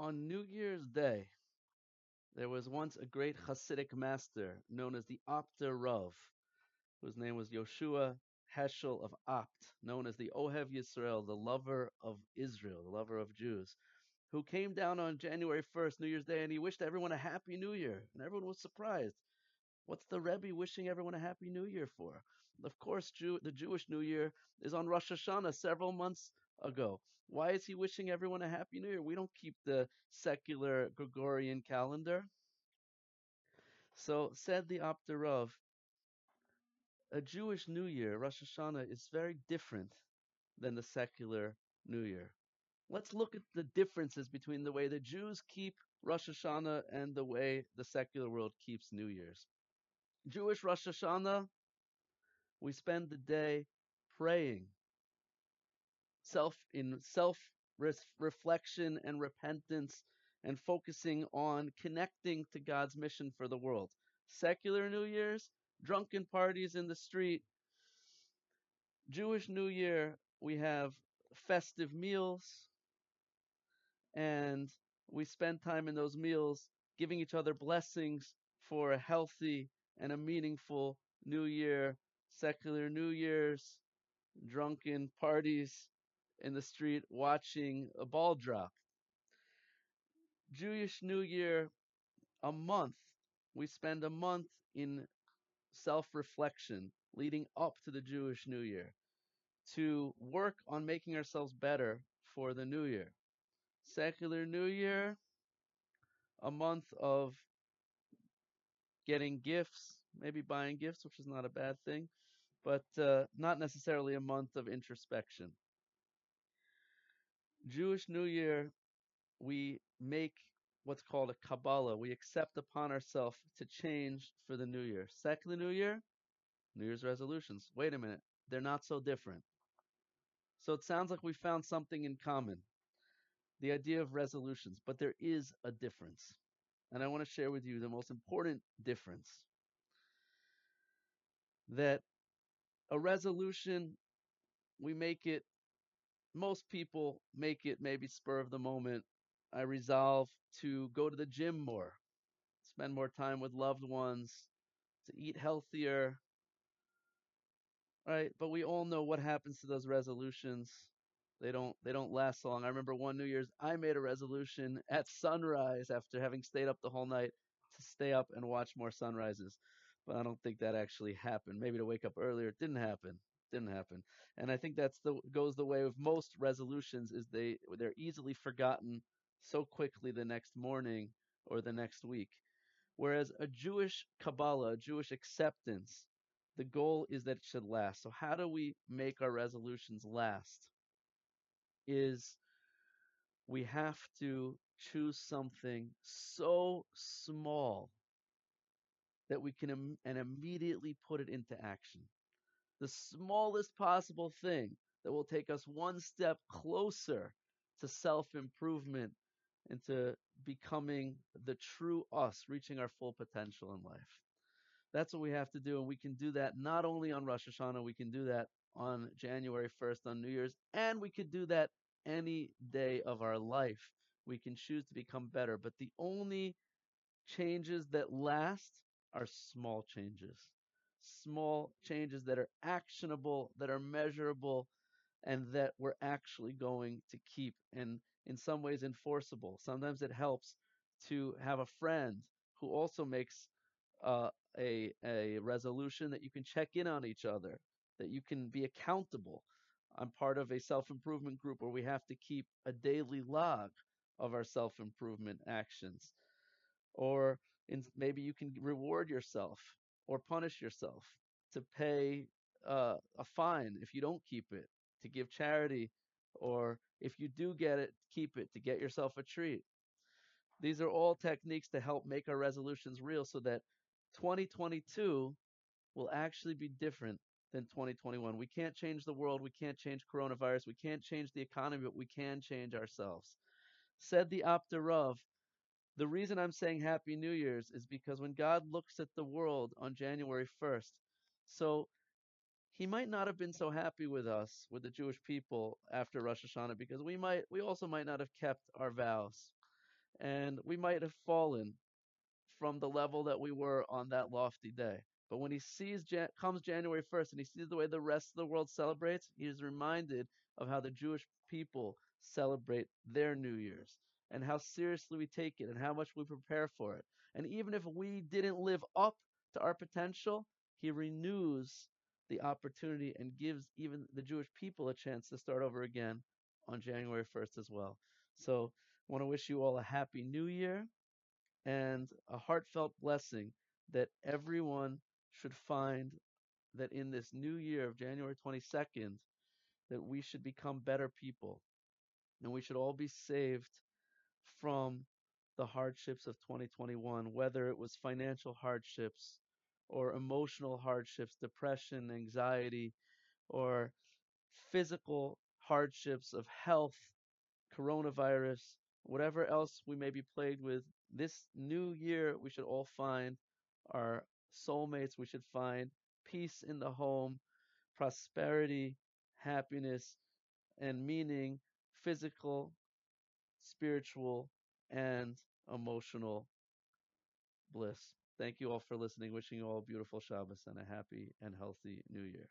On New Year's Day, there was once a great Hasidic master known as the Apter Rav, whose name was Yoshua Heschel of Apt, known as the Ohev Yisrael, the lover of Israel, the lover of Jews, who came down on January 1st, New Year's Day, and he wished everyone a happy new year. And everyone was surprised. What's the Rebbe wishing everyone a happy new year for? Of course, Jew, the Jewish New Year is on Rosh Hashanah several months ago. Why is he wishing everyone a happy new year? We don't keep the secular Gregorian calendar. So said the Apter a Jewish New Year, Rosh Hashanah, is very different than the secular New Year. Let's look at the differences between the way the Jews keep Rosh Hashanah and the way the secular world keeps New Year's. Jewish Rosh Hashanah, we spend the day praying self in self reflection and repentance and focusing on connecting to God's mission for the world. Secular New Year's, drunken parties in the street. Jewish New Year, we have festive meals and we spend time in those meals giving each other blessings for a healthy and a meaningful New Year. Secular New Year's, drunken parties, in the street watching a ball drop. Jewish New Year, a month. We spend a month in self reflection leading up to the Jewish New Year to work on making ourselves better for the New Year. Secular New Year, a month of getting gifts, maybe buying gifts, which is not a bad thing, but uh, not necessarily a month of introspection. Jewish New Year, we make what's called a Kabbalah. We accept upon ourselves to change for the New Year. Secular New Year, New Year's resolutions. Wait a minute, they're not so different. So it sounds like we found something in common the idea of resolutions, but there is a difference. And I want to share with you the most important difference that a resolution, we make it most people make it maybe spur of the moment. I resolve to go to the gym more, spend more time with loved ones, to eat healthier. Right? But we all know what happens to those resolutions. They don't they don't last long. I remember one New Year's I made a resolution at sunrise after having stayed up the whole night to stay up and watch more sunrises. But I don't think that actually happened. Maybe to wake up earlier. It didn't happen didn't happen. And I think that's the goes the way of most resolutions is they they're easily forgotten so quickly the next morning or the next week. Whereas a Jewish Kabbalah, a Jewish acceptance, the goal is that it should last. So how do we make our resolutions last? Is we have to choose something so small that we can Im- and immediately put it into action the smallest possible thing that will take us one step closer to self improvement and to becoming the true us, reaching our full potential in life. That's what we have to do. And we can do that not only on Rosh Hashanah, we can do that on January 1st, on New Year's, and we could do that any day of our life. We can choose to become better. But the only changes that last are small changes small changes that are actionable, that are measurable, and that we're actually going to keep and in some ways enforceable. Sometimes it helps to have a friend who also makes uh, a a resolution that you can check in on each other, that you can be accountable. I'm part of a self improvement group where we have to keep a daily log of our self improvement actions. Or in, maybe you can reward yourself or punish yourself, to pay uh, a fine if you don't keep it, to give charity, or if you do get it, keep it, to get yourself a treat. These are all techniques to help make our resolutions real so that 2022 will actually be different than 2021. We can't change the world, we can't change coronavirus, we can't change the economy, but we can change ourselves. Said the Apter Rav, the reason I'm saying Happy New Year's is because when God looks at the world on January 1st, so he might not have been so happy with us, with the Jewish people after Rosh Hashanah, because we might, we also might not have kept our vows. and we might have fallen from the level that we were on that lofty day. But when he sees comes January 1st and he sees the way the rest of the world celebrates, he is reminded of how the Jewish people celebrate their New Year's and how seriously we take it and how much we prepare for it. And even if we didn't live up to our potential, he renews the opportunity and gives even the Jewish people a chance to start over again on January 1st as well. So I want to wish you all a happy new year and a heartfelt blessing that everyone should find that in this new year of January 22nd, that we should become better people and we should all be saved from the hardships of 2021, whether it was financial hardships or emotional hardships, depression, anxiety, or physical hardships of health, coronavirus, whatever else we may be plagued with. This new year, we should all find our soulmates. We should find peace in the home, prosperity, happiness, and meaning, physical, spiritual, and emotional bliss. Thank you all for listening. Wishing you all a beautiful Shabbos and a happy and healthy new year.